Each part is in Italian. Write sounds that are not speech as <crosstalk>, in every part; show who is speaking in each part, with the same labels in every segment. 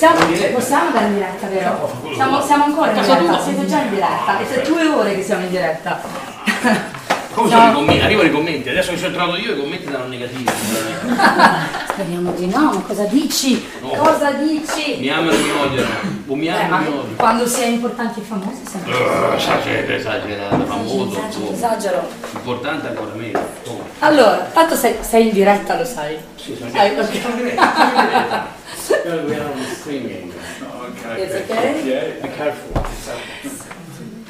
Speaker 1: Siamo, possiamo andare in diretta, vero? Siamo, siamo ancora in diretta, siete già in diretta, e se due ore che siamo in diretta.
Speaker 2: Come sono i commenti? Arrivano i commenti, adesso mi sono entrato io e i commenti saranno negativi. <laughs>
Speaker 1: Speriamo di no, ma cosa dici?
Speaker 2: No.
Speaker 1: Cosa dici?
Speaker 2: Mi amano e mi odiano. O mi
Speaker 1: Eh,
Speaker 2: amano
Speaker 1: ma
Speaker 2: e mi odiano.
Speaker 1: quando si è importanti e famosi sempre
Speaker 2: Uh, Esagerato, esagerato, famoso.
Speaker 1: Esagero, esagero.
Speaker 2: Importante ancora meno. Oh.
Speaker 1: Allora, tanto sei, sei in diretta, lo sai.
Speaker 2: Sì, sono
Speaker 1: Eh,
Speaker 2: diretta. Sono in diretta. Diretta. We are streaming.
Speaker 1: It's okay?
Speaker 2: Be careful.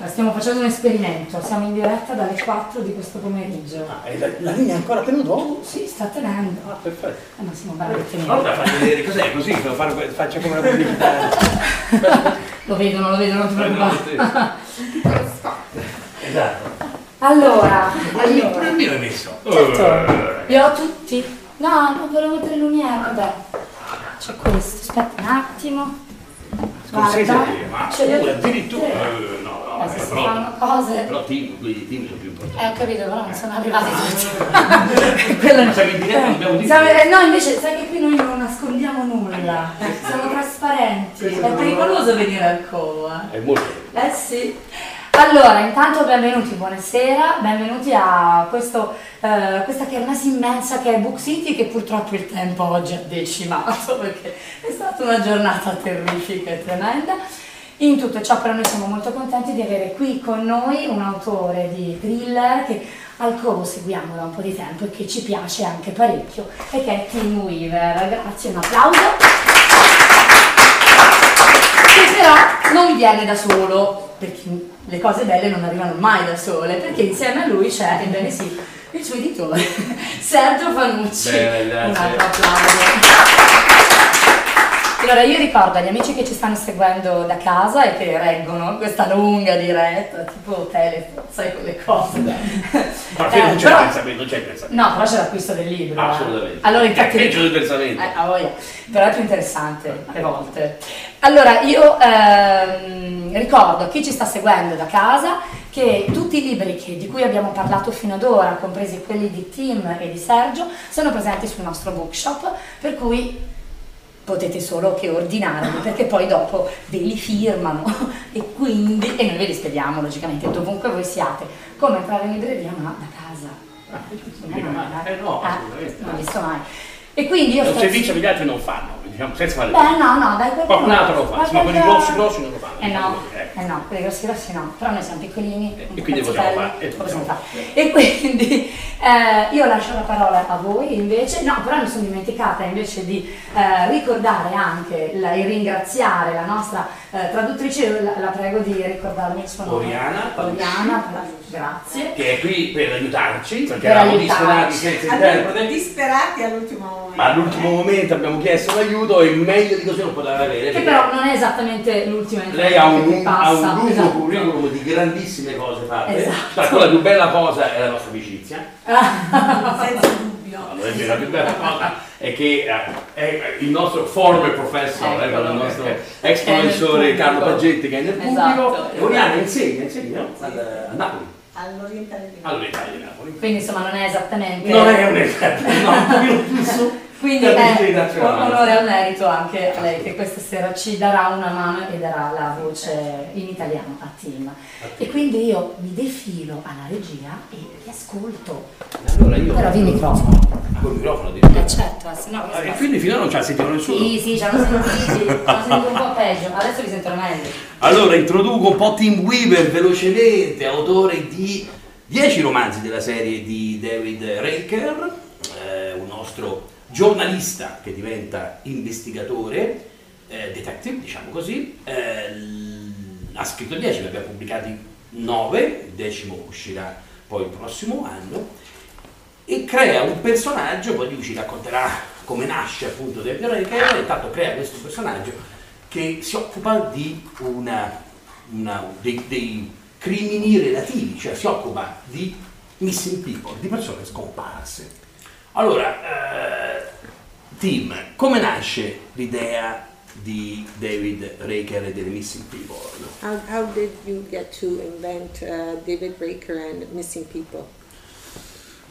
Speaker 1: Stiamo facendo un esperimento, siamo in diretta dalle 4 di questo pomeriggio.
Speaker 2: Ah, e la, la linea è ancora tenuta? Oh,
Speaker 1: Sì, sta tenendo.
Speaker 2: Ah, perfetto.
Speaker 1: Eh, ma siamo.
Speaker 2: Allora faccio vedere cos'è così, fa- fa- faccio come una pubblicità. <laughs>
Speaker 1: Lo vedono, lo vedono, non ti preoccupare.
Speaker 2: Esatto.
Speaker 1: Allora,
Speaker 2: Pure
Speaker 1: allora.
Speaker 2: il mio hai messo.
Speaker 1: Certo. Li ho tutti? No, non volevo mettere il lumiere, vabbè. C'è questo, aspetta un attimo. Guarda,
Speaker 2: pure
Speaker 1: tutti.
Speaker 2: addirittura. Eh, no, no,
Speaker 1: Eh, si
Speaker 2: però,
Speaker 1: fanno cose.
Speaker 2: però team, quelli team sono più importanti.
Speaker 1: Eh, ho capito, però non sono arrivati tutti. <laughs> Quello
Speaker 2: Ma siamo in diretta, non abbiamo detto.
Speaker 1: eh, no, invece sai che qui noi non nascondiamo nulla. Siamo trasparenti. È pericoloso venire al covo, eh.
Speaker 2: È molto.
Speaker 1: Eh sì. Allora, intanto benvenuti, buonasera, benvenuti a questo, eh, questa kermesse immensa che è Book City che purtroppo il tempo oggi ha decimato <laughs> perché è stata una giornata terrifica e tremenda. In tutto ciò però noi siamo molto contenti di avere qui con noi un autore di thriller che al Covo seguiamo da un po' di tempo e che ci piace anche parecchio e che è Tim Weaver. Grazie, un applauso. Che però non viene da solo, perché le cose belle non arrivano mai da sole, perché insieme a lui c'è, ebbene sì, il suo editore, <laughs> Sergio Fanucci.
Speaker 2: Bene,
Speaker 1: un altro applauso. Allora io ricordo agli amici che ci stanno seguendo da casa e che reggono questa lunga diretta, tipo telefono, sai quelle cose. <laughs>
Speaker 2: Ma
Speaker 1: Eh,
Speaker 2: non c'è
Speaker 1: però-
Speaker 2: il pensamento, non c'è il pensamento.
Speaker 1: No, però c'è l'acquisto del libro. eh.
Speaker 2: Assolutamente.
Speaker 1: Allora
Speaker 2: È
Speaker 1: infatti
Speaker 2: peggio del pensamento.
Speaker 1: Eh, a voglia. Però è più interessante alle volte. Allora, io ehm, ricordo a chi ci sta seguendo da casa che tutti i libri che- di cui abbiamo parlato fino ad ora, compresi quelli di Tim e di Sergio, sono presenti sul nostro bookshop, per cui potete solo che ordinarli perché poi dopo ve li firmano. <laughs> E quindi e noi ve li spediamo logicamente dovunque voi siate. Come entrare in libreria ma da casa.
Speaker 2: Mica male. Eh, no,
Speaker 1: Ah, non ho visto mai. E quindi io
Speaker 2: un
Speaker 1: sto-
Speaker 2: servizio che gli altri non fanno, diciamo, senza fare
Speaker 1: Beh, no, no, dai, qualcuno-
Speaker 2: Qualcun altro lo fa, ma quelli grossi grossi non lo fanno.
Speaker 1: Eh no,
Speaker 2: Ecco.
Speaker 1: eh no, quelli grossi grossi no, però noi siamo piccolini,
Speaker 2: Eh, e quindi
Speaker 1: po'
Speaker 2: possiamo fare, e
Speaker 1: lo possiamo
Speaker 2: possiamo
Speaker 1: fare. E quindi eh, io lascio la parola a voi invece, no, però mi sono dimenticata invece di eh, ricordare anche la- e ringraziare la nostra eh, traduttrice, la, la prego di ricordarmi il suo nome.
Speaker 2: Oriana.
Speaker 1: Oriana, grazie.
Speaker 2: Che è qui per aiutarci, perché
Speaker 1: Per
Speaker 2: eravamo
Speaker 1: aiutarci.
Speaker 2: disperati
Speaker 3: disperati all'ultimo momento.
Speaker 2: Ma all'ultimo momento abbiamo chiesto l'aiuto e meglio di così non poteva avere.
Speaker 1: Che però non è esattamente l'ultima
Speaker 2: Lei ha un,
Speaker 1: che
Speaker 2: ha
Speaker 1: passa.
Speaker 2: un lungo
Speaker 1: esatto.
Speaker 2: curriculum di grandissime cose fatte.
Speaker 1: Esatto.
Speaker 2: Tra cui la più bella cosa è la nostra amicizia.
Speaker 3: Senza dubbio.
Speaker 2: Allora, invece la più bella cosa è che eh, è il nostro former professor,
Speaker 1: Eccolo,
Speaker 2: eh, il nostro
Speaker 1: ecco.
Speaker 2: ex professore. Carlo Paggetti che è nel
Speaker 1: Esatto,
Speaker 2: pubblico.
Speaker 1: esatto.
Speaker 2: E Oriana insegna, insegna no? Al- a Napoli,
Speaker 3: All'orientale di
Speaker 2: all'Italia di Napoli.
Speaker 1: Quindi insomma non è esattamente...
Speaker 2: Non è un esperto, no, un pochino più su.
Speaker 1: Quindi è
Speaker 2: nazionale.
Speaker 1: onore al merito anche a lei che questa sera ci darà una mano e darà la voce in italiano a Tim. E quindi io mi defilo alla regia e vi ascolto.
Speaker 2: Allora io.
Speaker 1: Però vi microfono.
Speaker 2: Col microfono addirittura.
Speaker 1: Eh certo, eh, se no...
Speaker 2: Ah, e quindi finora non ci ha sentito nessuno.
Speaker 1: Sì, sì, ci hanno sentiti, ci hanno sentito un po' peggio, adesso vi sentono meglio.
Speaker 2: Allora introduco un po' Tim Weaver velocemente, autore di 10 romanzi della serie di David Raker, eh, un nostro giornalista che diventa investigatore, eh, detective diciamo così, eh, ha scritto 10, ne abbiamo pubblicati 9, il decimo uscirà poi il prossimo anno, e crea un personaggio, poi lui ci racconterà come nasce appunto David Raker, e intanto crea questo personaggio che si occupa di una, una- dei, dei crimini relativi, cioè si occupa di missing people, di persone scomparse. Allora, eh, Tim, come nasce l'idea di David Raker e delle missing people?
Speaker 3: How, how did you get to invent uh, David Raker and Missing People?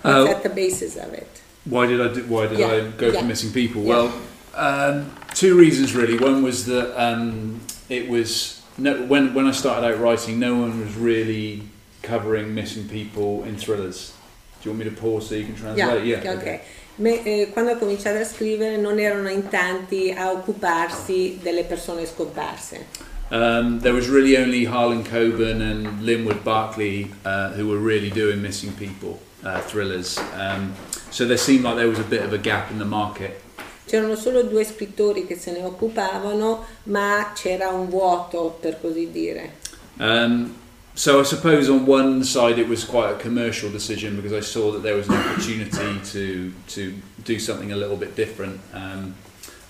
Speaker 4: Uh,
Speaker 3: at the basis of it?
Speaker 4: Why did I do, why did
Speaker 3: Yeah,
Speaker 4: I go
Speaker 3: yeah.
Speaker 4: for missing people?
Speaker 3: Yeah.
Speaker 4: Well, um, two reasons really. One was that um, it was no, when when I started out writing, no one was really covering missing people in thrillers. Do you want me to pause so you can translate?
Speaker 3: Yeah, ok. Me- eh, quando ho cominciato a scrivere non erano in tanti a occuparsi delle persone scomparse.
Speaker 4: Um, there was really only Harlan Coben and Linwood Barkley uh, who were really doing missing people uh, thrillers. Um, so there seemed like there was a bit of a gap in the market.
Speaker 3: C'erano solo due scrittori che se ne occupavano, ma c'era un vuoto, per così dire.
Speaker 4: Um, so I suppose on one side it was quite a commercial decision because I saw that there was an opportunity to to do something a little bit different. Um,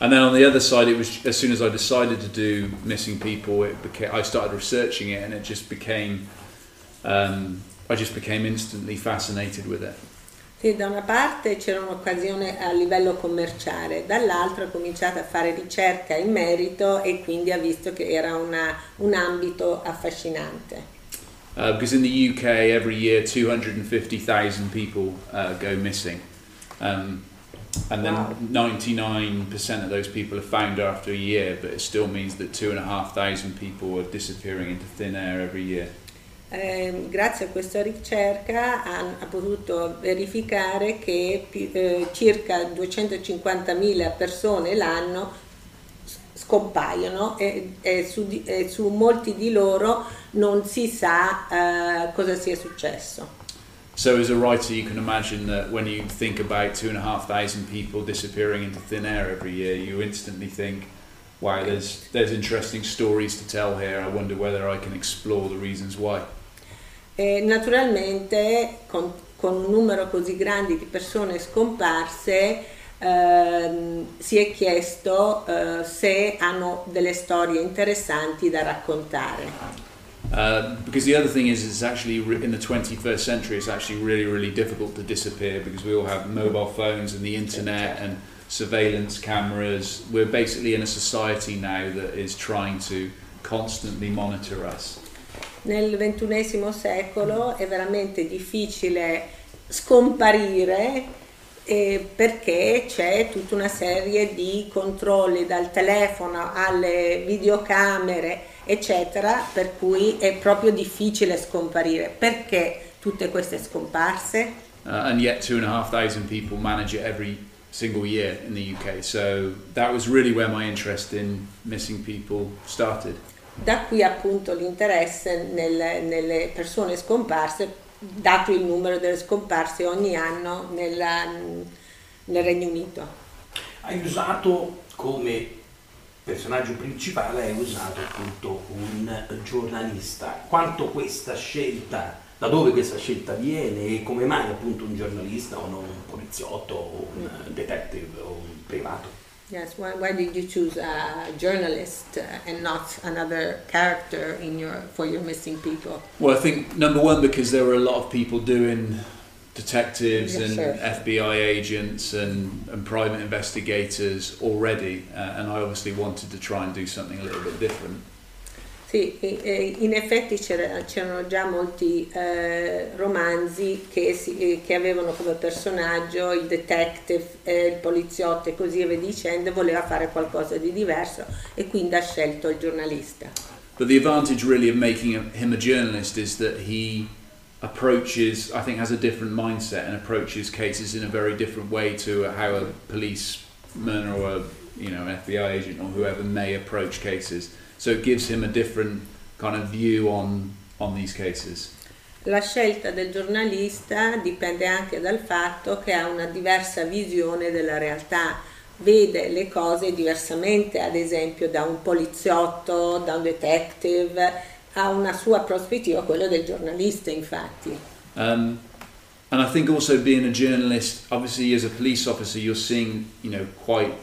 Speaker 4: and then on the other side, it was as soon as I decided to do missing people, it became I started researching it, and it just became um, I just became instantly fascinated with it.
Speaker 3: Sì, da una parte c'era un'occasione a livello commerciale, dall'altra ho cominciato a fare ricerca in merito e quindi ha visto che era una- un ambito affascinante.
Speaker 4: Uh, because in the UK, every year, 250,000 people uh, go missing. Um, and then
Speaker 3: Wow.
Speaker 4: 99% of those people are found after a year, but it still means that 2,500 people are disappearing into thin air every year.
Speaker 3: Eh, grazie a questa ricerca ha, ha potuto verificare che eh, circa 250.000 persone l'anno scompaiono e, e su, e su molti di loro non si sa eh, cosa sia successo.
Speaker 4: So as a writer, you can imagine that when you think about two and a half thousand people disappearing into thin air every year, you instantly think, "Wow, there's there's interesting stories to tell here. I wonder whether I can explore the reasons why."
Speaker 3: E naturalmente con, con un numero così grande di persone scomparse ehm, si è chiesto eh, se hanno delle storie interessanti da raccontare.
Speaker 4: Uh, because the other thing is, it's actually in the 21st century, it's actually really, really difficult to disappear because we all have mobile phones and the internet and surveillance cameras. We're basically in a society now that is trying to constantly monitor us.
Speaker 3: Nel ventunesimo secolo è veramente difficile scomparire eh, perché c'è tutta una serie di controlli dal telefono alle videocamere eccetera, per cui è proprio difficile scomparire. Perché tutte queste scomparse?
Speaker 4: Uh, and yet, two and a half thousand people manage it every single year in the UK. So that was really where my interest in missing people started.
Speaker 3: Da qui appunto l'interesse nel, nelle persone scomparse, dato il numero delle scomparse ogni anno nella, nel Regno Unito.
Speaker 2: Hai usato come personaggio principale hai usato appunto un giornalista. Quanto questa scelta, da dove questa scelta viene e come mai appunto un giornalista o non un poliziotto o un detective o un privato?
Speaker 3: Yes, why, why did you choose a journalist uh, and not another character in your for your missing people?
Speaker 4: Well, I think number one because there were a lot of people doing detectives
Speaker 3: Yes,
Speaker 4: and. FBI agents and, and private investigators already, uh, and I obviously wanted to try and do something a little bit different.
Speaker 3: Sì, in effetti c'era- c'erano già molti eh, romanzi che, si- eh, che avevano come personaggio il detective, eh, il poliziotto e così via dicendo, voleva fare qualcosa di diverso e quindi ha scelto il giornalista.
Speaker 4: But the advantage really of making him a journalist is that he approaches, I think, has a different mindset and approaches cases in a very different way to how a policeman or a you know an FBI agent or whoever may approach cases. So it gives him a different kind of view on on these cases.
Speaker 3: La scelta del giornalista dipende anche dal fatto che ha una diversa visione della realtà, vede le cose diversamente, ad esempio da un poliziotto, da un detective, ha una sua prospettiva, quello del giornalista infatti.
Speaker 4: Um, and I think also being a journalist, obviously as a police officer, you're seeing, you know, quite,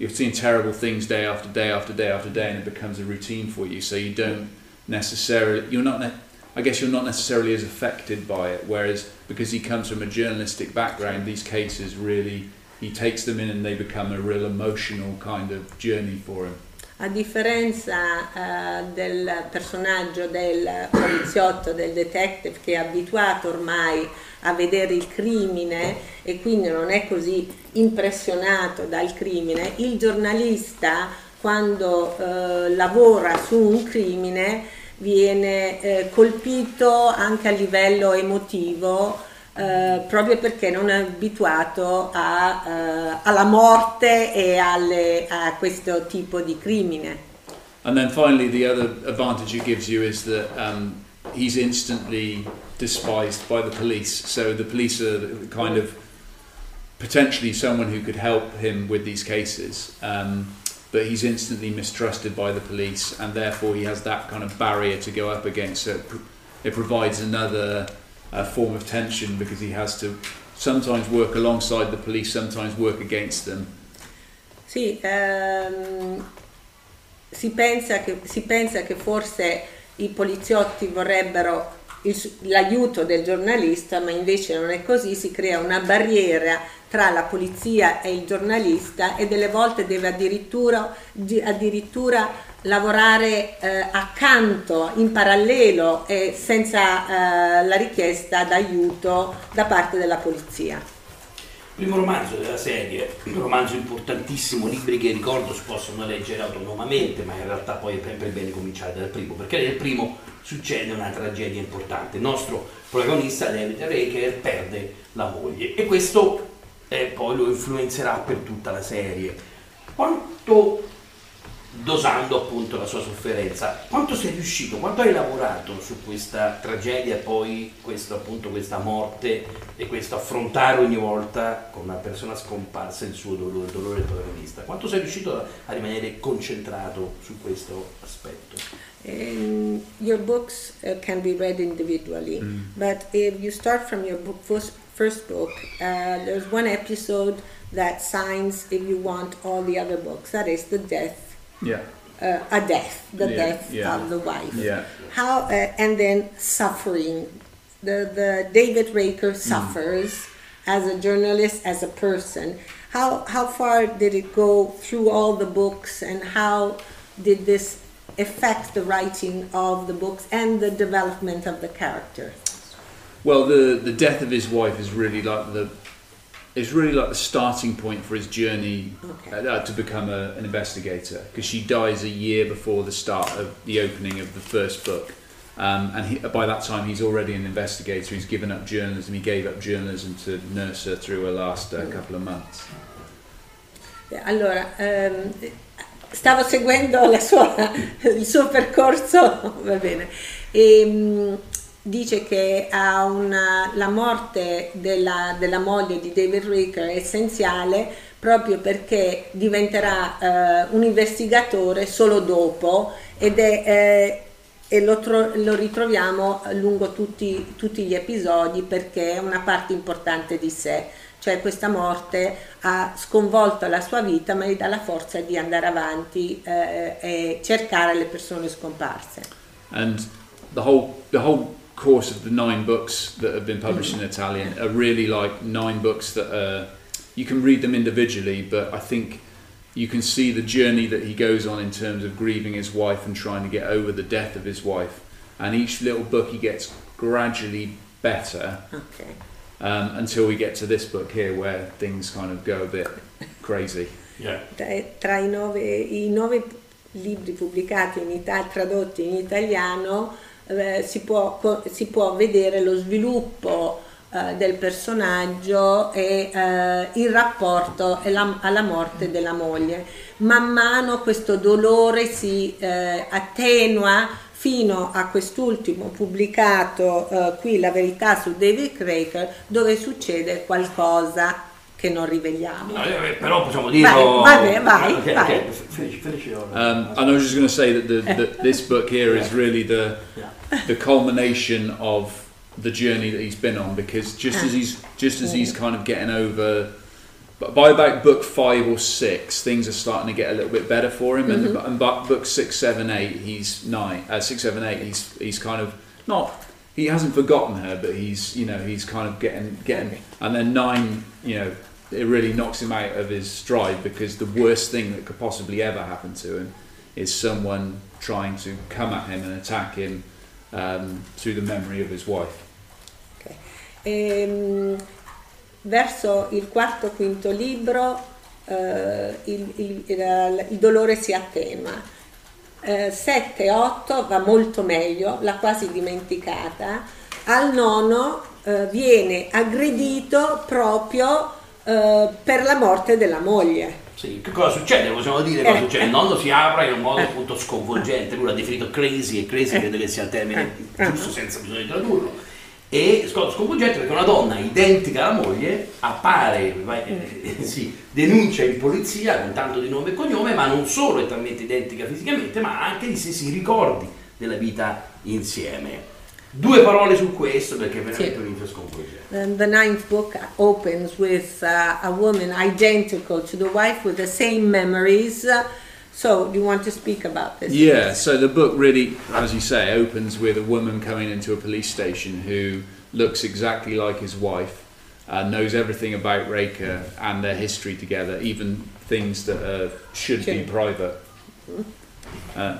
Speaker 4: you're seeing terrible things day after day after day after day, and it becomes a routine for you. So you don't necessarily, you're not, ne- I guess you're not necessarily as affected by it. Whereas because he comes from a journalistic background, these cases really, he takes them in and they become a real emotional kind of journey for him.
Speaker 3: A differenza eh, del personaggio del poliziotto, del detective che è abituato ormai a vedere il crimine e quindi non è così impressionato dal crimine, il giornalista quando eh, lavora su un crimine viene eh, colpito anche a livello emotivo eh, proprio perché non è abituato a, eh, alla morte e alle- a questo tipo di crimine.
Speaker 4: And then finally, the other advantage it gives you is that um, he's instantly despised by the police. So the police are kind of potentially someone who could help him with these cases. Um, but he's instantly mistrusted by the police, and therefore he has that kind of barrier to go up against. So it, it provides another uh, form of tension because he has to sometimes work alongside the police, sometimes work against them.
Speaker 3: Sì, ehm, si, pensa che, si pensa che forse i poliziotti vorrebbero il l'aiuto del giornalista, ma invece non è così, si crea una barriera tra la polizia e il giornalista e delle volte deve addirittura, di- addirittura lavorare eh, accanto, in parallelo e senza eh, la richiesta d'aiuto da parte della polizia.
Speaker 2: Primo romanzo della serie, un romanzo importantissimo, libri che ricordo si possono leggere autonomamente, ma in realtà poi è sempre bene cominciare dal primo, perché nel primo succede una tragedia importante. Il nostro protagonista, David Raker, perde la moglie e questo eh, poi lo influenzerà per tutta la serie. Quanto dosando appunto la sua sofferenza. Quanto sei riuscito, quanto hai lavorato su questa tragedia e poi questo, appunto, questa morte e questo affrontare ogni volta con una persona scomparsa il suo dolore, il dolore del protagonista? Quanto sei riuscito a, rimanere concentrato su questo aspetto?
Speaker 3: Um, your books uh, can be read individually, but if you start from your book, first, first book, uh, there's one episode that signs, if you want, all the other books. That is the death,
Speaker 4: Yeah.
Speaker 3: uh, a death, the
Speaker 4: Yeah,
Speaker 3: death
Speaker 4: yeah.
Speaker 3: of the wife.
Speaker 4: Yeah.
Speaker 3: How uh, and then suffering. The the David Raker suffers as a journalist, as a person. How how far did it go through all the books, and how did this affect the writing of the books and the development of the character?
Speaker 4: Well, the the death of his wife is really like the is really like the starting point for his journey
Speaker 3: Okay.
Speaker 4: uh, to become a, an investigator because she dies a year before the start of the opening of the first book. Um, and he, by that time, he's already an investigator. He's given up journalism. He gave up journalism to nurse her through her last uh, couple of months.
Speaker 3: Allora, ehm, stavo seguendo la sua- il suo percorso, <laughs> va bene. E, mh, dice che una- la morte della, della moglie di David Ricker è essenziale proprio perché diventerà eh, un investigatore solo dopo ed è, eh, e lo, tro- lo ritroviamo lungo tutti, tutti gli episodi perché è una parte importante di sé, cioè questa morte ha sconvolto la sua vita ma gli dà la forza di andare avanti eh, e cercare le persone scomparse.
Speaker 4: and the whole the whole course of the nine books that have been published in Italian are really like nine books that are you can read them individually, but I think you can see the journey that he goes on in terms of grieving his wife and trying to get over the death of his wife. And each little book he gets gradually better
Speaker 3: Ok.
Speaker 4: um, until we get to this book here where things kind of go a bit crazy.
Speaker 2: Yeah.
Speaker 3: Tra, tra i, nove, i nove libri pubblicati in Italia, tradotti in italiano, eh, si, può, si può vedere lo sviluppo eh, del personaggio e eh, il rapporto la- alla morte della moglie. Man mano questo dolore si eh, attenua fino a quest'ultimo pubblicato qui La verità su David Craker dove succede qualcosa che non riveliamo.
Speaker 2: No, però possiamo dirlo.
Speaker 3: Vai, vai, vai,
Speaker 2: Ok,
Speaker 3: vai.
Speaker 2: ok, finici, finici ora.
Speaker 4: Um, and I was just going to say that, the, that this book here is really the
Speaker 2: Yeah.
Speaker 4: the culmination of the journey that he's been on because just as he's just as he's kind of getting over but by about book five or six things are starting to get a little bit better for him and, and by book six seven eight he's nine uh, six seven eight he's he's kind of not he hasn't forgotten her but he's you know he's kind of getting getting and then nine you know it really knocks him out of his stride because the worst thing that could possibly ever happen to him is someone trying to come at him and attack him um, through the memory of his wife.
Speaker 3: Ok. Ehm, verso il quarto quinto libro eh, il, il- il- il dolore si attenua. 7 e 8 va molto meglio, l'ha quasi dimenticata. Al nono eh, viene aggredito proprio eh, per la morte della moglie.
Speaker 2: Sì, che cosa succede? Possiamo dire cosa
Speaker 3: Eh,
Speaker 2: succede?
Speaker 3: eh.
Speaker 2: Il nonno si apre in un modo appunto sconvolgente, lui l'ha definito crazy e crazy credo che sia il termine
Speaker 3: Eh.
Speaker 2: giusto senza bisogno di tradurlo. E sc- sconvolgente perché una donna identica alla moglie appare, eh, <laughs> sì, denuncia in polizia con tanto di nome e cognome, ma non solo è talmente identica fisicamente, ma anche di stessi ricordi della vita insieme. Due parole su questo perché è veramente
Speaker 3: Sì.
Speaker 2: un inizio sconvolgente.
Speaker 3: And the ninth book opens with uh, a woman identical to the wife with the same memories. So, do you want to speak about this?
Speaker 4: Yeah, so the book really, as you say, opens with a woman coming into a police station who looks exactly like his wife, uh, knows everything about Raker and their history together, even things that uh, should be private. Uh,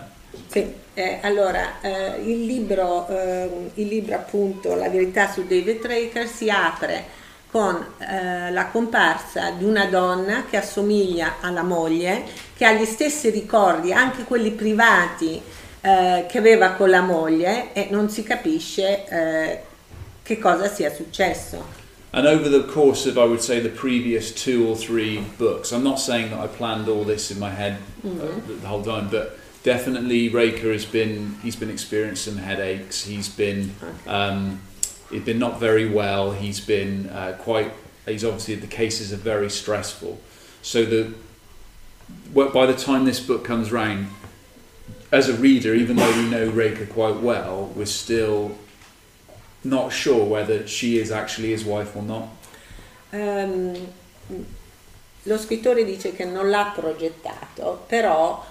Speaker 3: Sì, eh, allora eh, il, libro, ehm, il libro appunto La verità su David Raker si apre con eh, la comparsa di una donna che assomiglia alla moglie, che ha gli stessi ricordi, anche quelli privati eh, che aveva con la moglie e non si capisce eh, che cosa sia successo.
Speaker 4: And over the course of, I would say, the previous two or three books, I'm not saying that I planned all this in my head uh, the whole time, but definitely Raker has been, he's been experiencing some headaches. He's been, um, he's been not very well. He's been uh, quite, he's obviously, the cases are very stressful. So the, by the time this book comes round, as a reader, even though we know Raker quite well, we're still not sure whether she is actually his wife or not.
Speaker 3: Ehm, lo scrittore dice che non l'ha progettato, però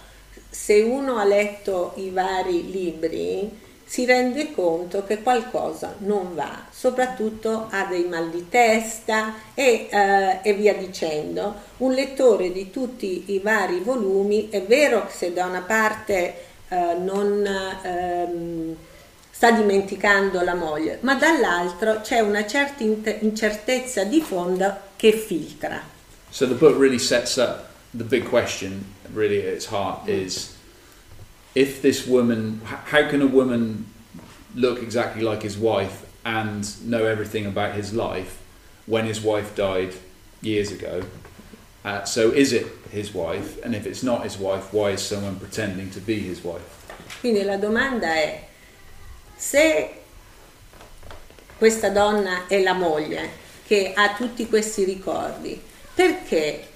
Speaker 3: se uno ha letto i vari libri si rende conto che qualcosa non va, soprattutto ha dei mal di testa e, eh, e via dicendo. Un lettore di tutti i vari volumi è vero che se da una parte eh, non ehm, sta dimenticando la moglie, ma dall'altro c'è una certa incertezza di fondo che filtra.
Speaker 4: So the book really sets up the big question, really at its heart, is if this woman, how can a woman look exactly like his wife and know everything about his life when his wife died years ago? Uh, so is it his wife? And if it's not his wife, why is someone pretending to be his wife?
Speaker 3: Quindi la domanda è se questa donna è la moglie che ha tutti questi ricordi, perché?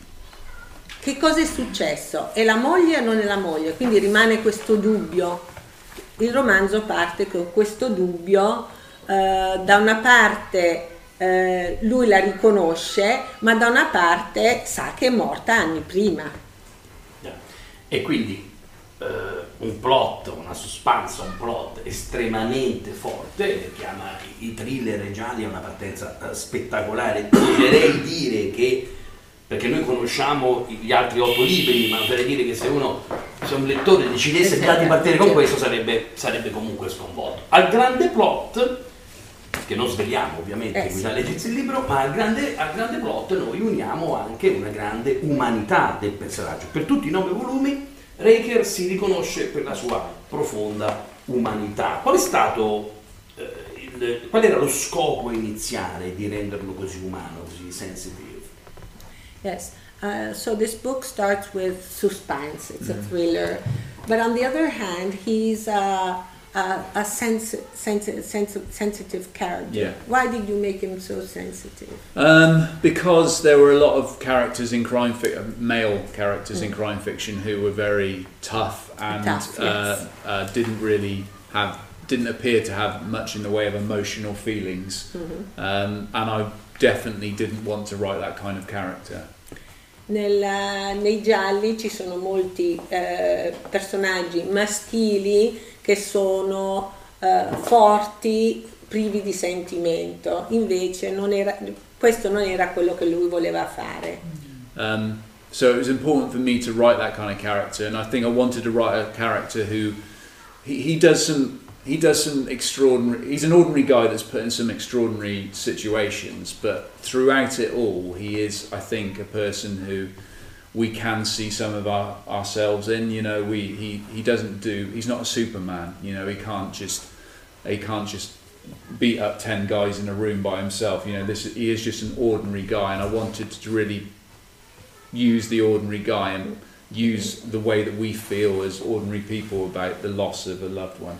Speaker 3: Che cosa è successo? È la moglie o non è la moglie? Quindi rimane questo dubbio. Il romanzo parte con questo dubbio, eh, da una parte eh, lui la riconosce, ma da una parte sa che è morta anni prima.
Speaker 2: E quindi uh, un plot, una suspense, un plot estremamente forte, chiama i thriller regiani a una partenza uh, spettacolare. Oserei dire che, perché noi conosciamo gli altri otto libri, ma oserei dire che se uno, se un lettore decidesse già di partire con questo sarebbe, sarebbe comunque sconvolto. Al grande plot, che non sveliamo ovviamente,
Speaker 3: Eh, sì.
Speaker 2: leggersi il libro, ma al grande, al grande plot noi uniamo anche una grande umanità del personaggio. Per tutti i nove volumi Raker si riconosce per la sua profonda umanità. Qual è stato eh, qual era lo scopo iniziale di renderlo così umano, così sensitive?
Speaker 3: Yes. Uh, so this book starts with suspense. It's a thriller, but on the other hand, he's a a, a sense, sense, sensitive character.
Speaker 4: Yeah.
Speaker 3: Why did you make him so sensitive?
Speaker 4: Um, because there were a lot of characters in crime fiction, male characters in crime fiction, who were very tough and
Speaker 3: Tough,
Speaker 4: uh, uh, didn't really have, didn't appear to have much in the way of emotional feelings. Um, and I definitely didn't want to write that kind of character.
Speaker 3: Nella- nei gialli ci sono molti eh, personaggi maschili che sono eh, forti, privi di sentimento, invece non era, questo non era quello che lui voleva fare.
Speaker 4: Um, so it was important for me to write that kind of character, and I think I wanted to write a character who he, he does some he does some extraordinary. He's an ordinary guy that's put in some extraordinary situations, but throughout it all, he is, I think, a person who we can see some of our, ourselves in. You know, we he, he doesn't do. He's not a Superman. You know, he can't just he can't just beat up 10 guys in a room by himself you know this he is just an ordinary guy and I wanted to really use the ordinary guy and use the way that we feel as ordinary people about the loss of a loved one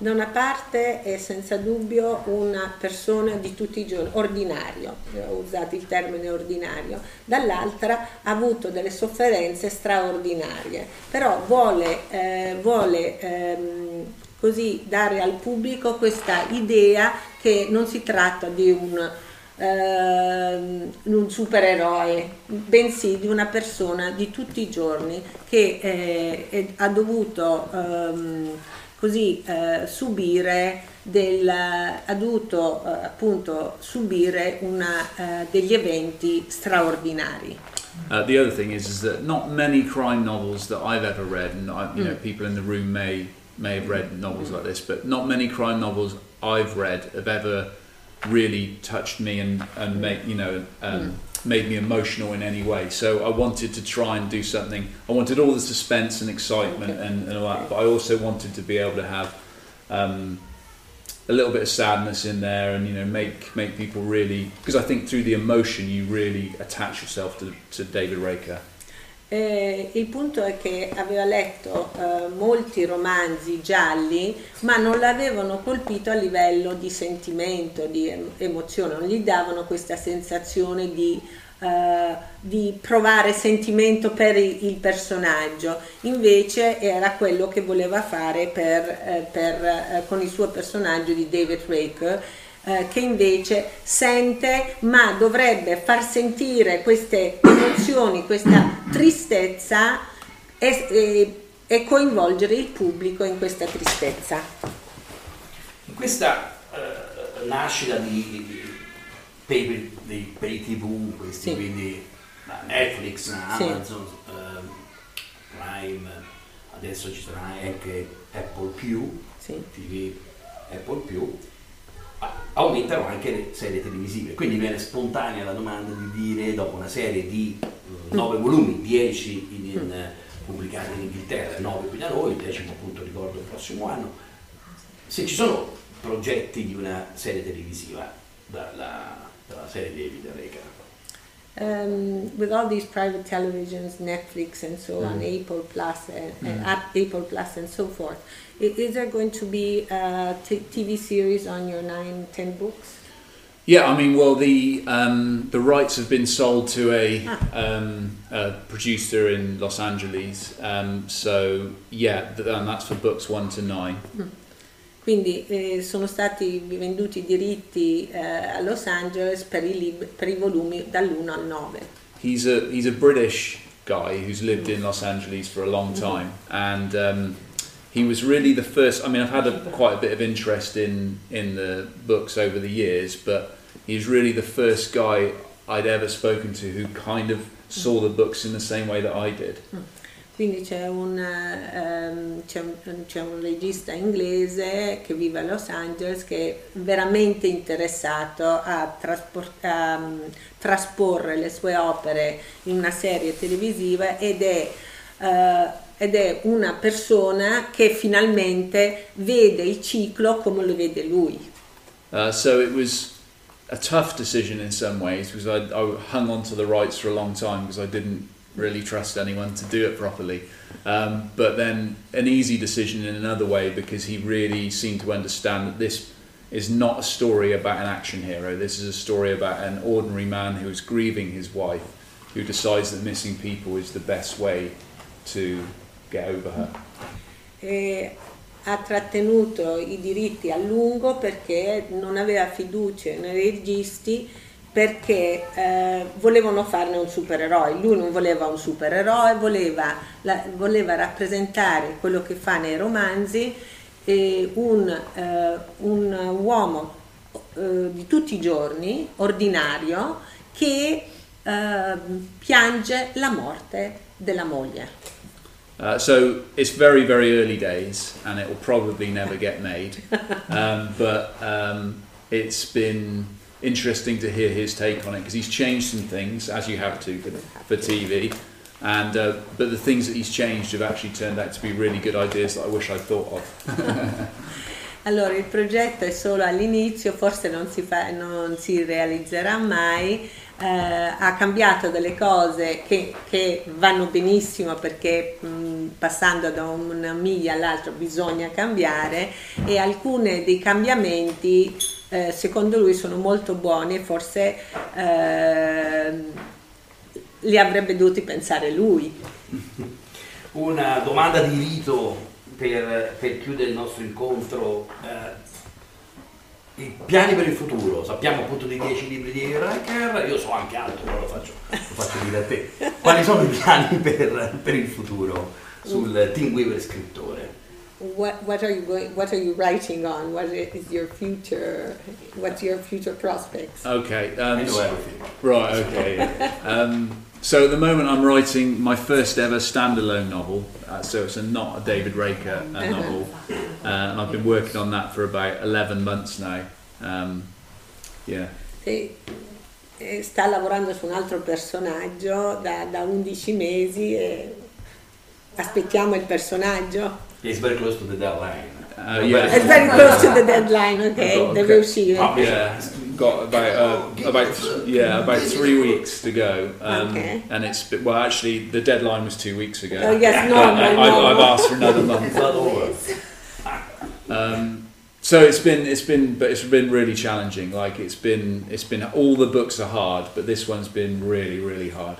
Speaker 3: Da una parte è senza dubbio una persona di tutti i giorni, ordinario, ho usato il termine ordinario, dall'altra ha avuto delle sofferenze straordinarie, però vuole, eh, vuole ehm, così dare al pubblico questa idea che non si tratta di un, ehm, un supereroe, bensì di una persona di tutti i giorni che eh, è- ha dovuto ehm, così eh, subire del, ha dovuto eh, appunto subire una, eh, degli eventi straordinari.
Speaker 4: uh, the other thing is, is that not many crime novels that I've ever read and I, you know people in the room may may have read novels like this but not many crime novels I've read have ever really touched me and, and make you know um, made me emotional in any way so I wanted to try and do something I wanted all the suspense and excitement
Speaker 3: Okay.
Speaker 4: and, and all that but I also wanted to be able to have um, a little bit of sadness in there, and you know, make make people really because I think through the emotion you really attach yourself to, to David Raker.
Speaker 3: Eh, il punto è che aveva letto eh, molti romanzi gialli, ma non l'avevano colpito a livello di sentimento, di emozione, non gli davano questa sensazione di, eh, di provare sentimento per il personaggio. Invece era quello che voleva fare per, eh, per, eh, con il suo personaggio di David Raker eh, che invece sente ma dovrebbe far sentire queste emozioni, questa tristezza e, e, e coinvolgere il pubblico in questa tristezza.
Speaker 2: In questa uh, nascita di, pay, dei pay tv, questi, sì. quindi Netflix, Amazon, sì. uh, Prime, adesso ci sarà anche Apple Più, sì. TV Apple Più, aumentano anche le serie televisive. Quindi viene spontanea la domanda di dire, dopo una serie di uh, 9 volumi, 10 in, in, uh, pubblicati in Inghilterra, 9 qui da noi, il decimo appunto ricordo il prossimo anno, se ci sono progetti di una serie televisiva dalla, dalla serie David Reca.
Speaker 3: Um, with all these private televisions, Netflix and so mm. on, Apple Plus and, mm. and Apple Plus and so forth, Is there going to be a t- TV series on your nine, ten books?
Speaker 4: Yeah, I mean, well, the um, the rights have been sold to a, ah. um, a producer in Los Angeles. Um, so yeah, th- and that's for books one to nine. Mm.
Speaker 3: Quindi eh, sono stati venduti i diritti eh, a Los Angeles per i, lib- per i volumi dall'1 al 9.
Speaker 4: He's a he's a British guy who's lived in Los Angeles for a long mm-hmm. time, and um, he was really the first. I mean, I've had a, quite a bit of interest in in the books over the years, but he's really the first guy I'd ever spoken to who kind of saw the books in the same way that I did.
Speaker 3: Quindi c'è un, um, un, un, regista inglese che vive a Los Angeles che è veramente interessato a, a um, trasporre le sue opere in una serie televisiva ed è uh, ed è una persona che finalmente vede il ciclo come lo vede lui.
Speaker 4: Uh, so it was a tough decision in some ways because I, I hung on to the rights for a long time because I didn't really trust anyone to do it properly. Um, but then an easy decision in another way because he really seemed to understand that this is not a story about an action hero. This is a story about an ordinary man who is grieving his wife, who decides that missing people is the best way to get over her.
Speaker 3: E ha trattenuto i diritti a lungo perché non aveva fiducia nei registi perché eh, volevano farne un supereroe. Lui non voleva un supereroe, voleva, la, voleva rappresentare quello che fa nei romanzi, eh, un, eh, un, uomo eh, di tutti i giorni, ordinario, che eh, piange la morte della moglie.
Speaker 4: Uh, so it's very, very early days, and it will probably never get made. <laughs> Um, but um, it's been interesting to hear his take on it because he's changed some things, as you have to for, for TV. And uh, but the things that he's changed have actually turned out to be really good ideas that I wish I'd thought of. <laughs>
Speaker 3: allora, il progetto è solo all'inizio, forse non si, fa, non si realizzerà mai. eh, ha cambiato delle cose che, che vanno benissimo perché mh, passando da una miglia all'altra bisogna cambiare e alcuni dei cambiamenti eh, secondo lui sono molto buoni e forse eh, li avrebbe dovuti pensare lui. <laughs>
Speaker 2: Una domanda di rito per, per chiudere il nostro incontro. Eh, i piani per il futuro, sappiamo appunto dei 10 libri di Riker, io so anche altro, però lo faccio, lo faccio dire a te. Quali sono i piani per, per il futuro sul Team Weaver scrittore?
Speaker 3: What, what, are you going, what are you writing on? What is your future? What's your future prospects?
Speaker 4: Okay.
Speaker 2: Um, I know everything.
Speaker 4: Right. Okay. um, so at the moment, I'm writing my first ever standalone novel. Uh, so it's a, not a David Raker uh, novel, uh, and I've been working on that for about 11 months now. Um, yeah.
Speaker 3: E, sta lavorando su un altro personaggio da, da 11 mesi e aspettiamo il personaggio.
Speaker 2: He's very close to the deadline.
Speaker 4: Uh, yeah.
Speaker 3: It's very close to the deadline, okay?
Speaker 4: Got-
Speaker 3: Deve
Speaker 4: okay.
Speaker 3: uscire.
Speaker 2: Ah,
Speaker 4: Yeah, got about uh, about yeah about three weeks to go, um,
Speaker 3: Okay.
Speaker 4: and it's been- well actually the deadline was two weeks ago.
Speaker 3: Oh, yes, no,
Speaker 4: But
Speaker 3: no,
Speaker 4: I,
Speaker 3: no.
Speaker 4: I've, I've asked for another month.
Speaker 2: It's not over.
Speaker 4: Um, so it's been it's been but it's been really challenging. Like it's been it's been all the books are hard, but this one's been really really hard.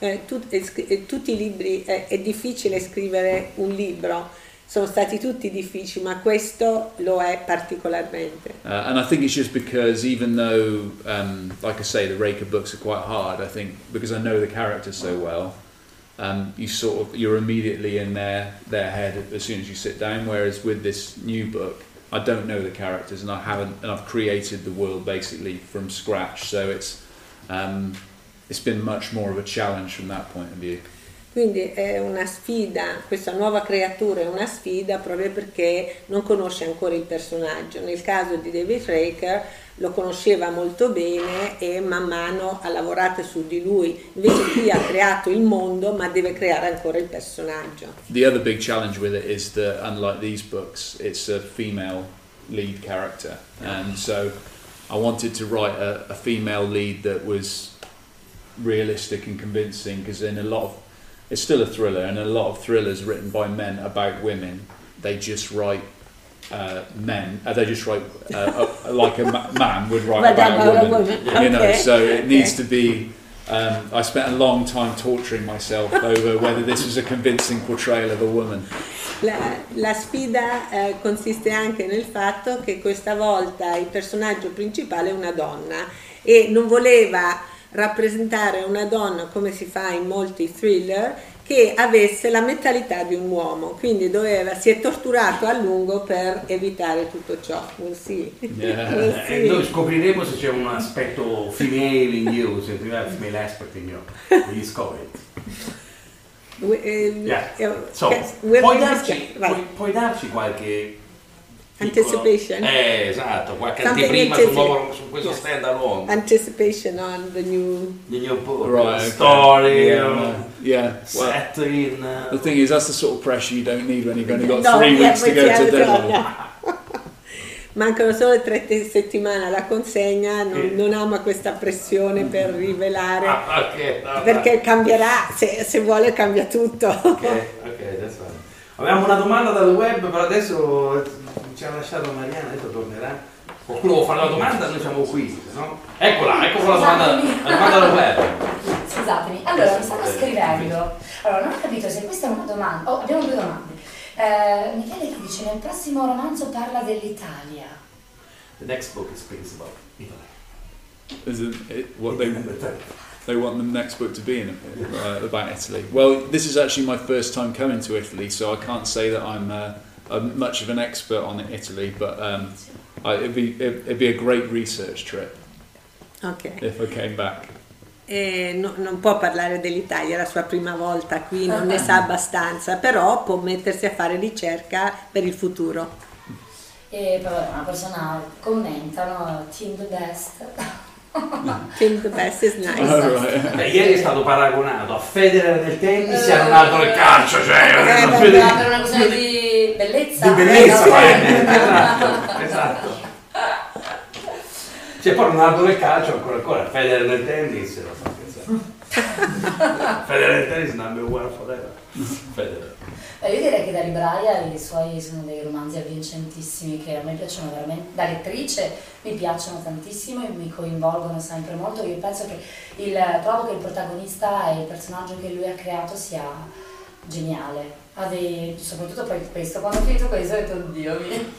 Speaker 3: Eh, tut- eh, eh, tutti i libri, eh, è difficile scrivere un libro, sono stati tutti difficili, ma questo lo è particolarmente.
Speaker 4: Uh, and I think it's just because even though, um, like I say, the Raker books are quite hard, I think because I know the characters so well, um, you sort of you're immediately in their their head as soon as you sit down. Whereas with this new book, I don't know the characters and I haven't, and I've created the world basically from scratch. So it's um, it's been much more of a challenge from that point of view.
Speaker 3: Quindi è una sfida, questa nuova creatura è una sfida proprio perché non conosce ancora il personaggio. Nel caso di David Raker lo conosceva molto bene e man mano ha lavorato su di lui. Invece qui ha creato il mondo ma deve creare ancora il personaggio.
Speaker 4: The other big challenge with it is that, unlike these books, it's a female lead character, and so I wanted to write a, a female lead that was realistic and convincing. Because in a lot of, it's still a thriller, and a lot of thrillers written by men about women, they just write. Uh, men, uh, they just write uh, like a ma- man would write
Speaker 3: But
Speaker 4: about a
Speaker 3: a
Speaker 4: woman,
Speaker 3: woman,
Speaker 4: you know.
Speaker 3: okay,
Speaker 4: So it needs
Speaker 3: okay.
Speaker 4: to be um, I spent a long time torturing myself <laughs> over whether this was a convincing portrayal of a woman.
Speaker 3: La, la sfida eh, consiste anche nel fatto che questa volta il personaggio principale è una donna e non voleva rappresentare una donna come si fa in molti thriller che avesse la mentalità di un uomo, quindi doveva, si è torturato a lungo per evitare tutto ciò. We'll see.
Speaker 4: Yeah. <laughs>
Speaker 3: We'll
Speaker 2: E
Speaker 3: see.
Speaker 2: noi scopriremo se c'è un aspetto female in you, se tu hai female aspect in you. We discover it.
Speaker 3: We- ehm,
Speaker 2: Yeah.
Speaker 3: eh,
Speaker 2: So, puoi, darci, puoi, puoi darci qualche
Speaker 3: Anticipation?
Speaker 2: Eh, esatto, qualche
Speaker 3: Something
Speaker 2: anteprima sul nuovo, su questo
Speaker 3: Yes.
Speaker 2: stand alone.
Speaker 3: Anticipation on the new
Speaker 2: The new book,
Speaker 4: Right, okay.
Speaker 2: story,
Speaker 4: Yeah,
Speaker 2: uh,
Speaker 4: no. yeah. Well,
Speaker 2: set in...
Speaker 4: the
Speaker 2: uh,
Speaker 4: thing is, that's the sort of pressure you don't need when you've only got
Speaker 3: No,
Speaker 4: three
Speaker 3: yeah,
Speaker 4: weeks to go to deadline.
Speaker 3: no. <laughs> Mancano solo tre settimane alla consegna, non,
Speaker 2: Eh.
Speaker 3: non ama questa pressione per rivelare,
Speaker 2: ah, ok, no,
Speaker 3: perché cambierà, se, se vuole cambia tutto.
Speaker 2: Ok, ok, that's fine. Avevamo una domanda dal web, però adesso ci ha lasciato Mariana, adesso tornerà. Qualcuno vuole fare la domanda? Noi siamo qui, no? Eccola, ecco la domanda, la domanda dal web.
Speaker 1: Scusatemi, allora mi stanno scrivendo. Allora, non ho capito se questa è una domanda. Oh, abbiamo due domande. Eh, Michele che dice: nel prossimo romanzo parla dell'Italia.
Speaker 2: The next book is speaks about Italy.
Speaker 4: Is it, it, what they they want the next book to be in uh, about Italy? Well, this is actually my first time coming to Italy, so I can't say that I'm, uh, I'm much of an expert on Italy, but um, I, it'd be it'd, it'd be a great research trip
Speaker 3: Ok.
Speaker 4: if I came back.
Speaker 3: E no- non può parlare dell'Italia, è la sua prima volta qui, non ne sa abbastanza, però può mettersi a fare ricerca per il futuro.
Speaker 1: E una persona commenta, no? Team the best. <laughs>
Speaker 3: Think the best is nice.
Speaker 4: Right.
Speaker 2: Beh, ieri è stato paragonato a Federer nel tennis e a Ronaldo nel calcio, cioè
Speaker 3: Eh,
Speaker 2: una
Speaker 3: beh,
Speaker 1: per una questione di bellezza.
Speaker 2: di bellezza,
Speaker 1: eh, no?
Speaker 2: esatto, esatto. C'è poi Ronaldo nel calcio, ancora ancora, Federer nel tennis, lo so che. Federer nel tennis number one forever. Federer.
Speaker 1: Eh, Io direi che da libraia i suoi sono dei romanzi avvincentissimi che a me piacciono veramente, da lettrice mi piacciono tantissimo e mi coinvolgono sempre molto. Io penso che il, trovo che il protagonista e il personaggio che lui ha creato sia geniale. Dei, soprattutto poi questo, quando ho finito questo ho detto oddio mi...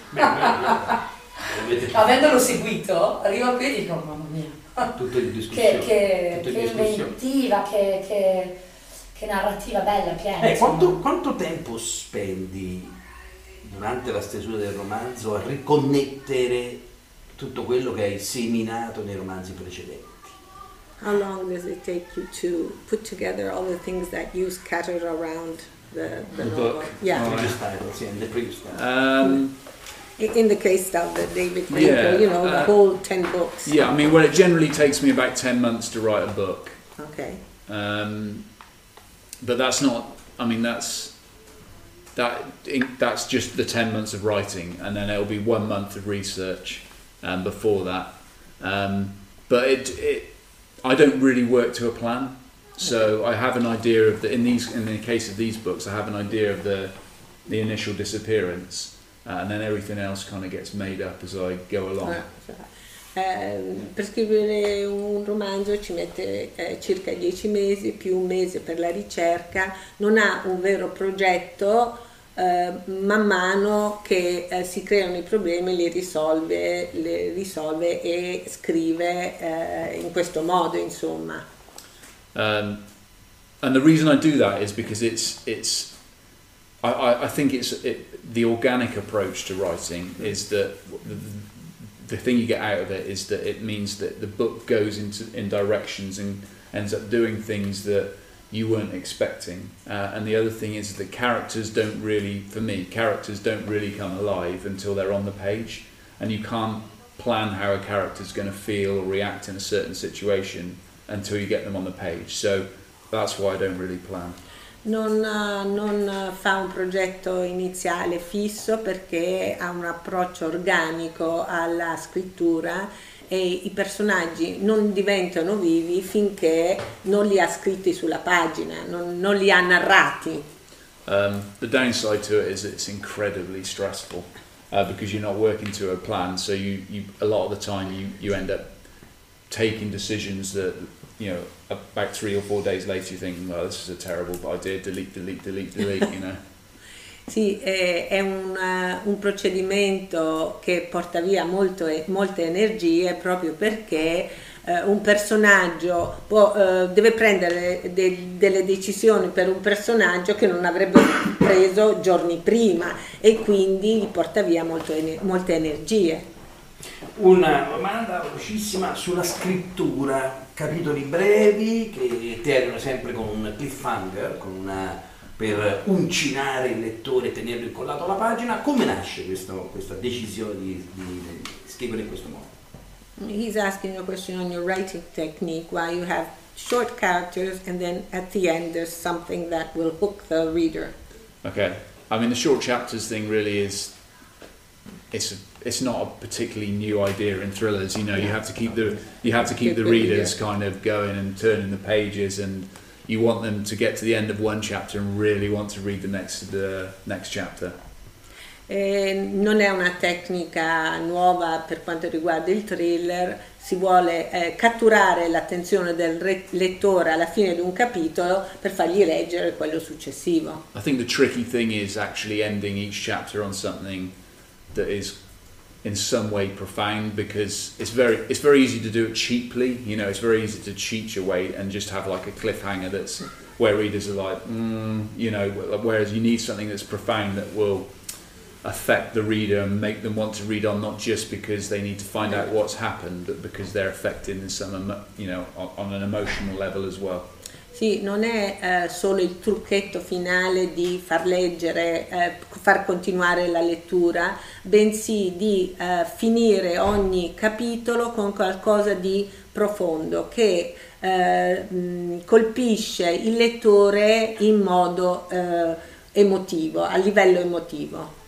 Speaker 2: Avete <laughs>
Speaker 1: Avendolo seguito, arrivo qui e dico mamma mia.
Speaker 2: tutto in discussione.
Speaker 1: Che, che, che inventiva, che, che, che narrativa bella, piena.
Speaker 2: Eh, quanto, quanto tempo spendi durante la stesura del romanzo a riconnettere tutto quello che hai seminato nei romanzi precedenti?
Speaker 3: How long does it take you to put together all the things that you scattered around the, the
Speaker 4: The book.
Speaker 3: Yeah.
Speaker 4: Oh,
Speaker 2: Previous titles, yeah, the previous titles.
Speaker 4: Um,
Speaker 3: In in the case of the David
Speaker 4: Yeah,
Speaker 3: Fincher, you know, the
Speaker 4: uh,
Speaker 3: whole 10 books.
Speaker 4: yeah, I mean, well, it generally takes me about ten months to write a book.
Speaker 3: Okay.
Speaker 4: Um, but that's not. I mean, that's that that's just the ten months of writing, and then it'll be one month of research um, before that. Um, but it, it, I don't really work to a plan. So I have an idea of the in these in the case of these books, I have an idea of the the initial disappearance, uh, and then everything else kind of gets made up as I go along.
Speaker 3: Eh, per scrivere un romanzo ci mette eh, circa dieci mesi, più un mese per la ricerca, non ha un vero progetto, eh, man mano che eh, si creano i problemi li risolve, li risolve e scrive eh, in questo modo, insomma.
Speaker 4: Um, and the reason I do that is because it's it's I, I, think it's it, the organic approach to writing is that the thing you get out of it is that it means that the book goes into in directions and ends up doing things that you weren't expecting. Uh, and the other thing is that characters don't really, for me, characters don't really come alive until they're on the page, and you can't plan how a character's going to feel or react in a certain situation until you get them on the page. So that's why I don't really plan.
Speaker 3: Non, non, fa un progetto iniziale fisso perché ha un approccio organico alla scrittura e i personaggi non diventano vivi finché non li ha scritti sulla pagina, non, non li ha narrati.
Speaker 4: Um, the downside to it is it's incredibly stressful uh, because you're not working to a plan, so you, you a lot of the time you, you end up taking decisions that you know, about three or four days later you think, well, this is a terrible idea, delete, delete, delete, delete, you know. <laughs>
Speaker 3: Sì, è, è un, uh, un, procedimento che porta via molto, molte energie proprio perché uh, un personaggio può, uh, deve prendere de, delle decisioni per un personaggio che non avrebbe preso giorni prima e quindi gli porta via molto, molte energie.
Speaker 2: Una domanda velocissima sulla scrittura capitoli brevi che terminano sempre con un cliffhanger, con una, per uncinare il lettore e tenerlo incollato alla pagina. Come nasce questo, questa decisione di, di, scrivere in questo modo?
Speaker 3: He's asking a question on your writing technique, why you have short characters and then at the end there's something that will hook the reader.
Speaker 4: Okay, I mean the short chapters thing really is it's a it's not a particularly new idea in thrillers. You know, you have to keep the you have to keep the readers kind of going and turning the pages, and you want them to get to the end of one chapter and really want to read the next the next chapter.
Speaker 3: Eh, non è una tecnica nuova per quanto riguarda il thriller, si vuole eh, catturare l'attenzione del re- lettore alla fine di un capitolo per fargli leggere quello successivo.
Speaker 4: I think the tricky thing is actually ending each chapter on something that is in some way profound because it's very it's very easy to do it cheaply. You know, it's very easy to cheat your way and just have like a cliffhanger that's where readers are like, mm, you know. Whereas you need something that's profound that will affect the reader and make them want to read on, not just because they need to find out what's happened, but because they're affected in some, you know, on, on an emotional level as well.
Speaker 3: Sì, non è eh, solo il trucchetto finale di far leggere, eh, far continuare la lettura, bensì di eh, finire ogni capitolo con qualcosa di profondo che eh, colpisce il lettore in modo eh, emotivo, a livello emotivo.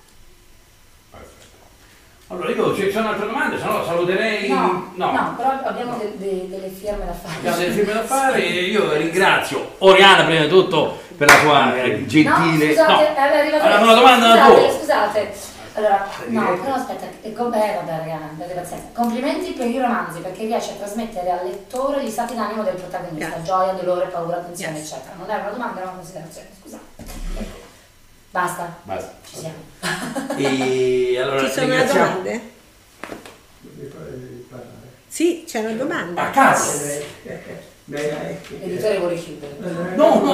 Speaker 2: Allora io ci sono altre domande, se no saluterei.
Speaker 1: No, no. no però abbiamo de, de, delle firme da fare.
Speaker 2: Abbiamo delle firme da fare e io ringrazio Oriana prima di tutto per la sua eh, gentile.
Speaker 1: No, scusate, no. è arrivata
Speaker 2: allora, una domanda
Speaker 1: scusate,
Speaker 2: da tua.
Speaker 1: Scusate, allora, no, però aspetta, eh, vabbè ragazzi. Complimenti per i romanzi perché riesce a trasmettere al lettore gli stati d'animo del protagonista, yes. gioia, dolore, paura, attenzione, yes. eccetera. Non è una domanda, è una considerazione, scusate. Basta.
Speaker 2: Basta.
Speaker 1: Ci siamo.
Speaker 2: E <laughs> allora
Speaker 3: Ci sono ringraziamo... domande? Sì, c'è una domanda.
Speaker 2: A casa.
Speaker 1: L'editore vuole chiudere.
Speaker 2: No, no, no.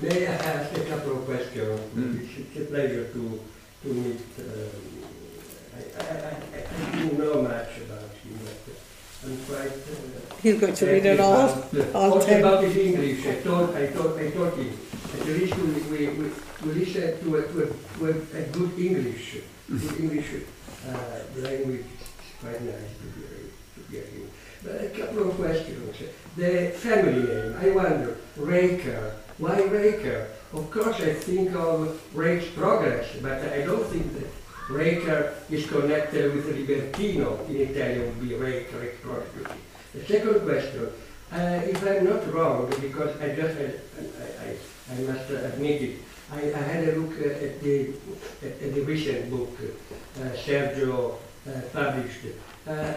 Speaker 5: May I ask a couple of questions? Mm. It's a pleasure to, to meet. Um, I, I, I, I do know much about you, but I'm quite. Uh,
Speaker 3: He's going to read it all. all
Speaker 5: what about his English? I thought, I thought, I thought him. At least we, we, we, we listen to a, to a, a, good English, good English uh, language. It's quite nice to hear, to hear him. a couple of questions. The family name, I wonder, Raker, why Raker? Of course, I think of Rake's Progress, but I don't think that Raker is connected with Libertino. In Italian, would be Rake, Rake Progress. The second question, uh, if I'm not wrong, because I just, I, I, I must admit it, I, I had a look at the, at the recent book uh, Sergio uh, published. Uh,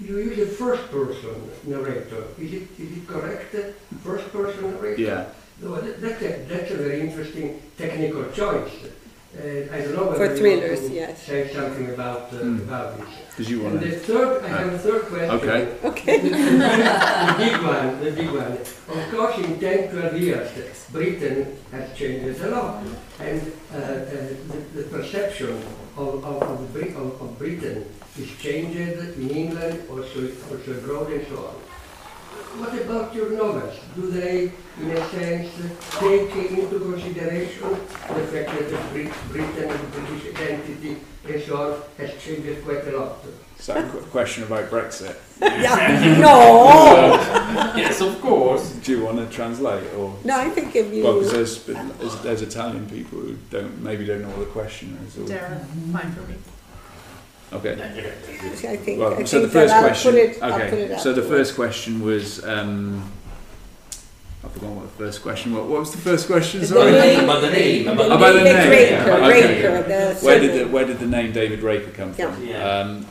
Speaker 5: you use a first person narrator. Is it, is it correct? First person narrator?
Speaker 4: Yeah.
Speaker 5: No, that, that's, a, that's a very interesting technical choice. Uh, I don't know whether
Speaker 3: For
Speaker 5: you
Speaker 3: thrillers,
Speaker 5: want to
Speaker 3: yes.
Speaker 5: say something about, uh,
Speaker 4: Mm.
Speaker 5: about this.
Speaker 4: Did you
Speaker 5: And
Speaker 4: want
Speaker 5: the
Speaker 4: to?
Speaker 5: third, I have a third question.
Speaker 4: Okay.
Speaker 3: Okay.
Speaker 5: The, <laughs> the big one, the big one. Of course, in 10, 12 years, Britain has changed a lot. And uh, uh, the, the perception of, of, of, Bri- of, of Britain is changed in England, also, also abroad, and so on. What about your novels? Do they, in a sense, take into consideration the fact that the Brit- Britain, the British identity, and so on, has changed quite a lot?
Speaker 4: Is qu- question about Brexit?
Speaker 3: Yeah. <laughs> No!
Speaker 2: Yes, of course.
Speaker 4: Do you want to translate or?
Speaker 3: No, I think if you...
Speaker 4: Well, because there's, there's, there's Italian people who don't maybe don't know what the question is. Or,
Speaker 6: Dara, fine for me.
Speaker 4: Okay.
Speaker 3: I think,
Speaker 4: Well,
Speaker 3: I
Speaker 4: so the
Speaker 3: think
Speaker 4: first
Speaker 3: I'll
Speaker 4: question.
Speaker 3: Put it, I'll put
Speaker 4: okay. So the
Speaker 3: up.
Speaker 4: first question was. Um, I forgot what the first question was. What was the first question?
Speaker 3: The
Speaker 4: Sorry.
Speaker 3: name-
Speaker 2: About the name, about
Speaker 4: the About the name,
Speaker 3: Raker,
Speaker 4: yeah. Okay.
Speaker 3: Raker, the
Speaker 4: Where did the. Where did the name David Raker come from?
Speaker 2: Yeah.
Speaker 4: Um,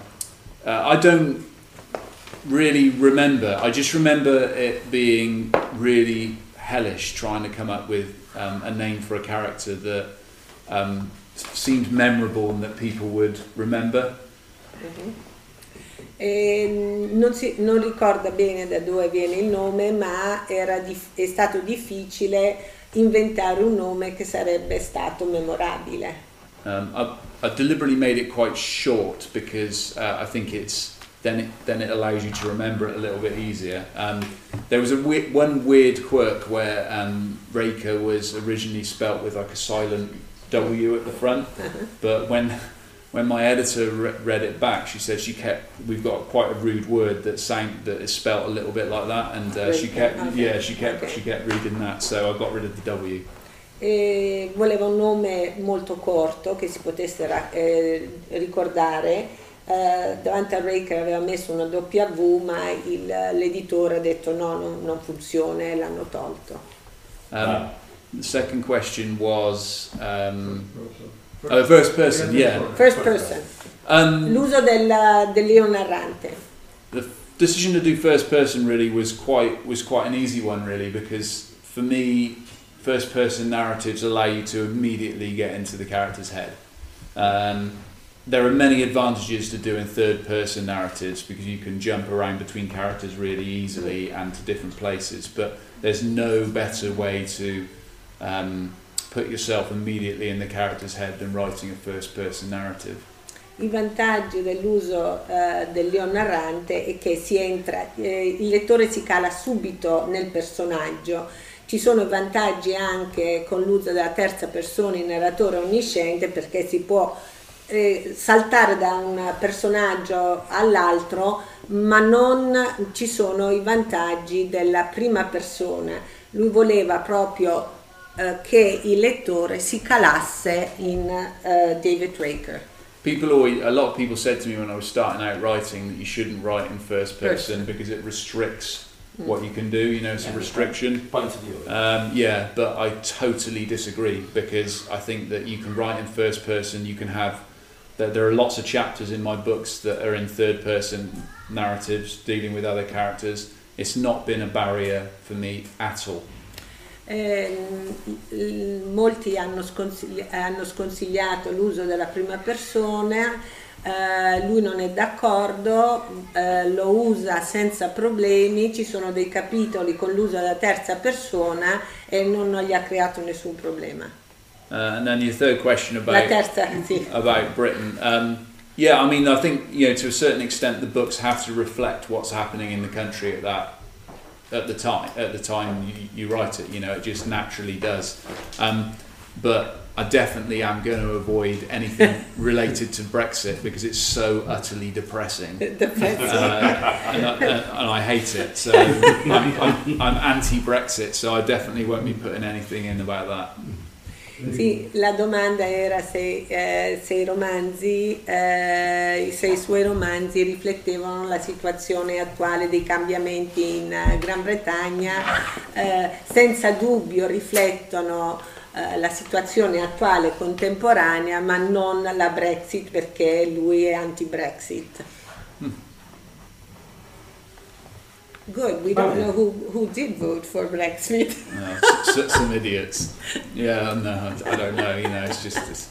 Speaker 4: uh, I don't really remember. I just remember it being really hellish trying to come up with um, a name for a character that um, seemed memorable and that people would remember.
Speaker 3: E non, si- non ricorda bene da dove viene il nome, ma era dif- è stato difficile inventare un nome che sarebbe stato memorabile.
Speaker 4: Um, I, I deliberately made it quite short because uh, I think it's then it then it allows you to remember it a little bit easier. Um, there was a we- one weird quirk where um, Raker was originally spelt with like a silent W at the front, but when when my editor re- read it back, she said she kept we've got quite a rude word that sound that is spelt a little bit like that, and uh, she kept
Speaker 3: okay.
Speaker 4: yeah she kept
Speaker 3: Okay.
Speaker 4: she kept reading that, so I got rid of the W.
Speaker 3: E voleva un nome molto corto che si potesse ra- eh, ricordare. Eh, davanti a Raker aveva messo una W, ma il- l'editore ha detto no, non, non funziona e l'hanno tolto.
Speaker 4: Um, the second question was. Um,
Speaker 5: First
Speaker 4: Oh, first person, yeah.
Speaker 3: First person.
Speaker 4: Um,
Speaker 3: L'uso del, dell'io narrante.
Speaker 4: the decision to do first person really was quite was quite an easy one really because for me, first person narratives allow you to immediately get into the character's head. Um, there are many advantages to doing third person narratives because you can jump around between characters really easily and to different places, but there's no better way to um, put yourself immediately in the character's head than writing a first person narrative.
Speaker 3: I vantaggi dell'uso eh, dell'io narrante è che si entra, eh, il lettore si cala subito nel personaggio. Ci sono vantaggi anche con l'uso della terza persona, il narratore onnisciente, perché si può eh, saltare da un personaggio all'altro, ma non ci sono i vantaggi della prima persona. Lui voleva proprio che il lettore si calasse in eh, David Raker.
Speaker 4: People always, a lot of people said to me when I was starting out writing that you shouldn't write in first person
Speaker 3: Person.
Speaker 4: because it restricts what you can do. You know, it's a restriction.
Speaker 2: Point of view.
Speaker 4: Um, yeah, but I totally disagree because I think that you can write in first person. You can have that there are lots of chapters in my books that are in third person narratives dealing with other characters. It's not been a barrier for me at all.
Speaker 3: Ehm, molti hanno, sconsigli- hanno sconsigliato l'uso della prima persona, eh, lui non è d'accordo, eh, lo usa senza problemi, ci sono dei capitoli con l'uso della terza persona e non, non gli ha creato nessun problema.
Speaker 4: Uh, and then your third question
Speaker 3: La
Speaker 4: about
Speaker 3: terza, sì.
Speaker 4: about Britain. Um, yeah, I mean, I think you know to a certain extent the books have to reflect what's happening in the country at that at the time at the time you, you write it. You know, it just naturally does. Um, but I definitely am going to avoid anything <laughs> related to Brexit because it's so utterly depressing.
Speaker 3: Depressing.
Speaker 4: Uh, and, I, and I hate it. So <laughs> I'm, I'm, I'm anti-Brexit, so I definitely won't be putting anything in about that.
Speaker 3: Sì, la domanda era se, eh, se i romanzi, eh, se i suoi romanzi riflettevano la situazione attuale dei cambiamenti in eh, Gran Bretagna, eh, senza dubbio riflettono eh, la situazione attuale contemporanea, ma non la Brexit perché lui è anti-Brexit. Good, we don't know who, who did vote for Brexit.
Speaker 4: No, <laughs> some idiots. Yeah, no, I don't know. You know, it's just. It's,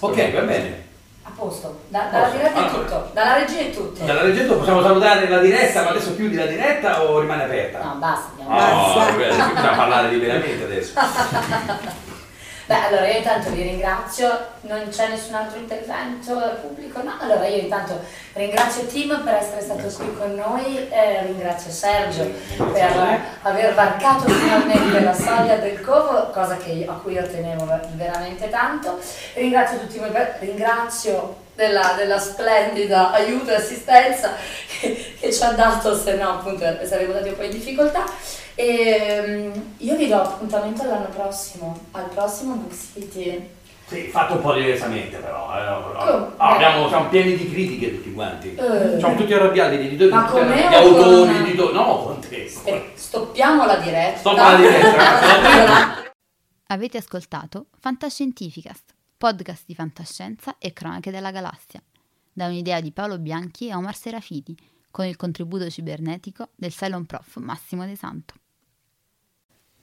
Speaker 2: Ok, va bene.
Speaker 1: A posto, Da- dalla
Speaker 2: Posto.
Speaker 1: diretta è
Speaker 2: Allora.
Speaker 1: tutto, dalla regia è tutto.
Speaker 2: Dalla reggetta possiamo salutare la diretta, ma adesso chiudi la diretta o rimane aperta?
Speaker 1: No, basta, andiamo
Speaker 2: Oh,
Speaker 3: Basta.
Speaker 2: beh, possiamo parlare liberamente adesso. <laughs>
Speaker 1: Beh, allora io intanto vi ringrazio, non c'è nessun altro intervento pubblico, no? Allora io intanto ringrazio Tim per essere stato qui con noi, eh, ringrazio Sergio per aver varcato finalmente la soglia del covo, cosa che a cui io tenevo veramente tanto. Ringrazio tutti voi, per- ringrazio della, della splendida aiuto e assistenza che, che ci ha dato, se no appunto saremmo stati un po' in difficoltà. E mm, io vi do appuntamento l'anno prossimo, al prossimo Book City.
Speaker 2: Sì, fatto un po' diversamente però. eh,
Speaker 1: Come?
Speaker 2: no, abbiamo, siamo pieni di critiche tutti quanti.
Speaker 1: Eh.
Speaker 2: Siamo tutti arrabbiati, gli editori,
Speaker 1: Ma
Speaker 2: tutti arrabbiati,
Speaker 1: con-
Speaker 2: autori, gli editori. No, con te.
Speaker 1: Stoppiamo la diretta.
Speaker 2: Stoppa <laughs> la diretta.
Speaker 6: Avete ascoltato Fantascientificast, podcast di fantascienza e cronache della galassia, da un'idea di Paolo Bianchi e Omar Serafiti, con il contributo cibernetico del Cylon Prof Massimo De Santo.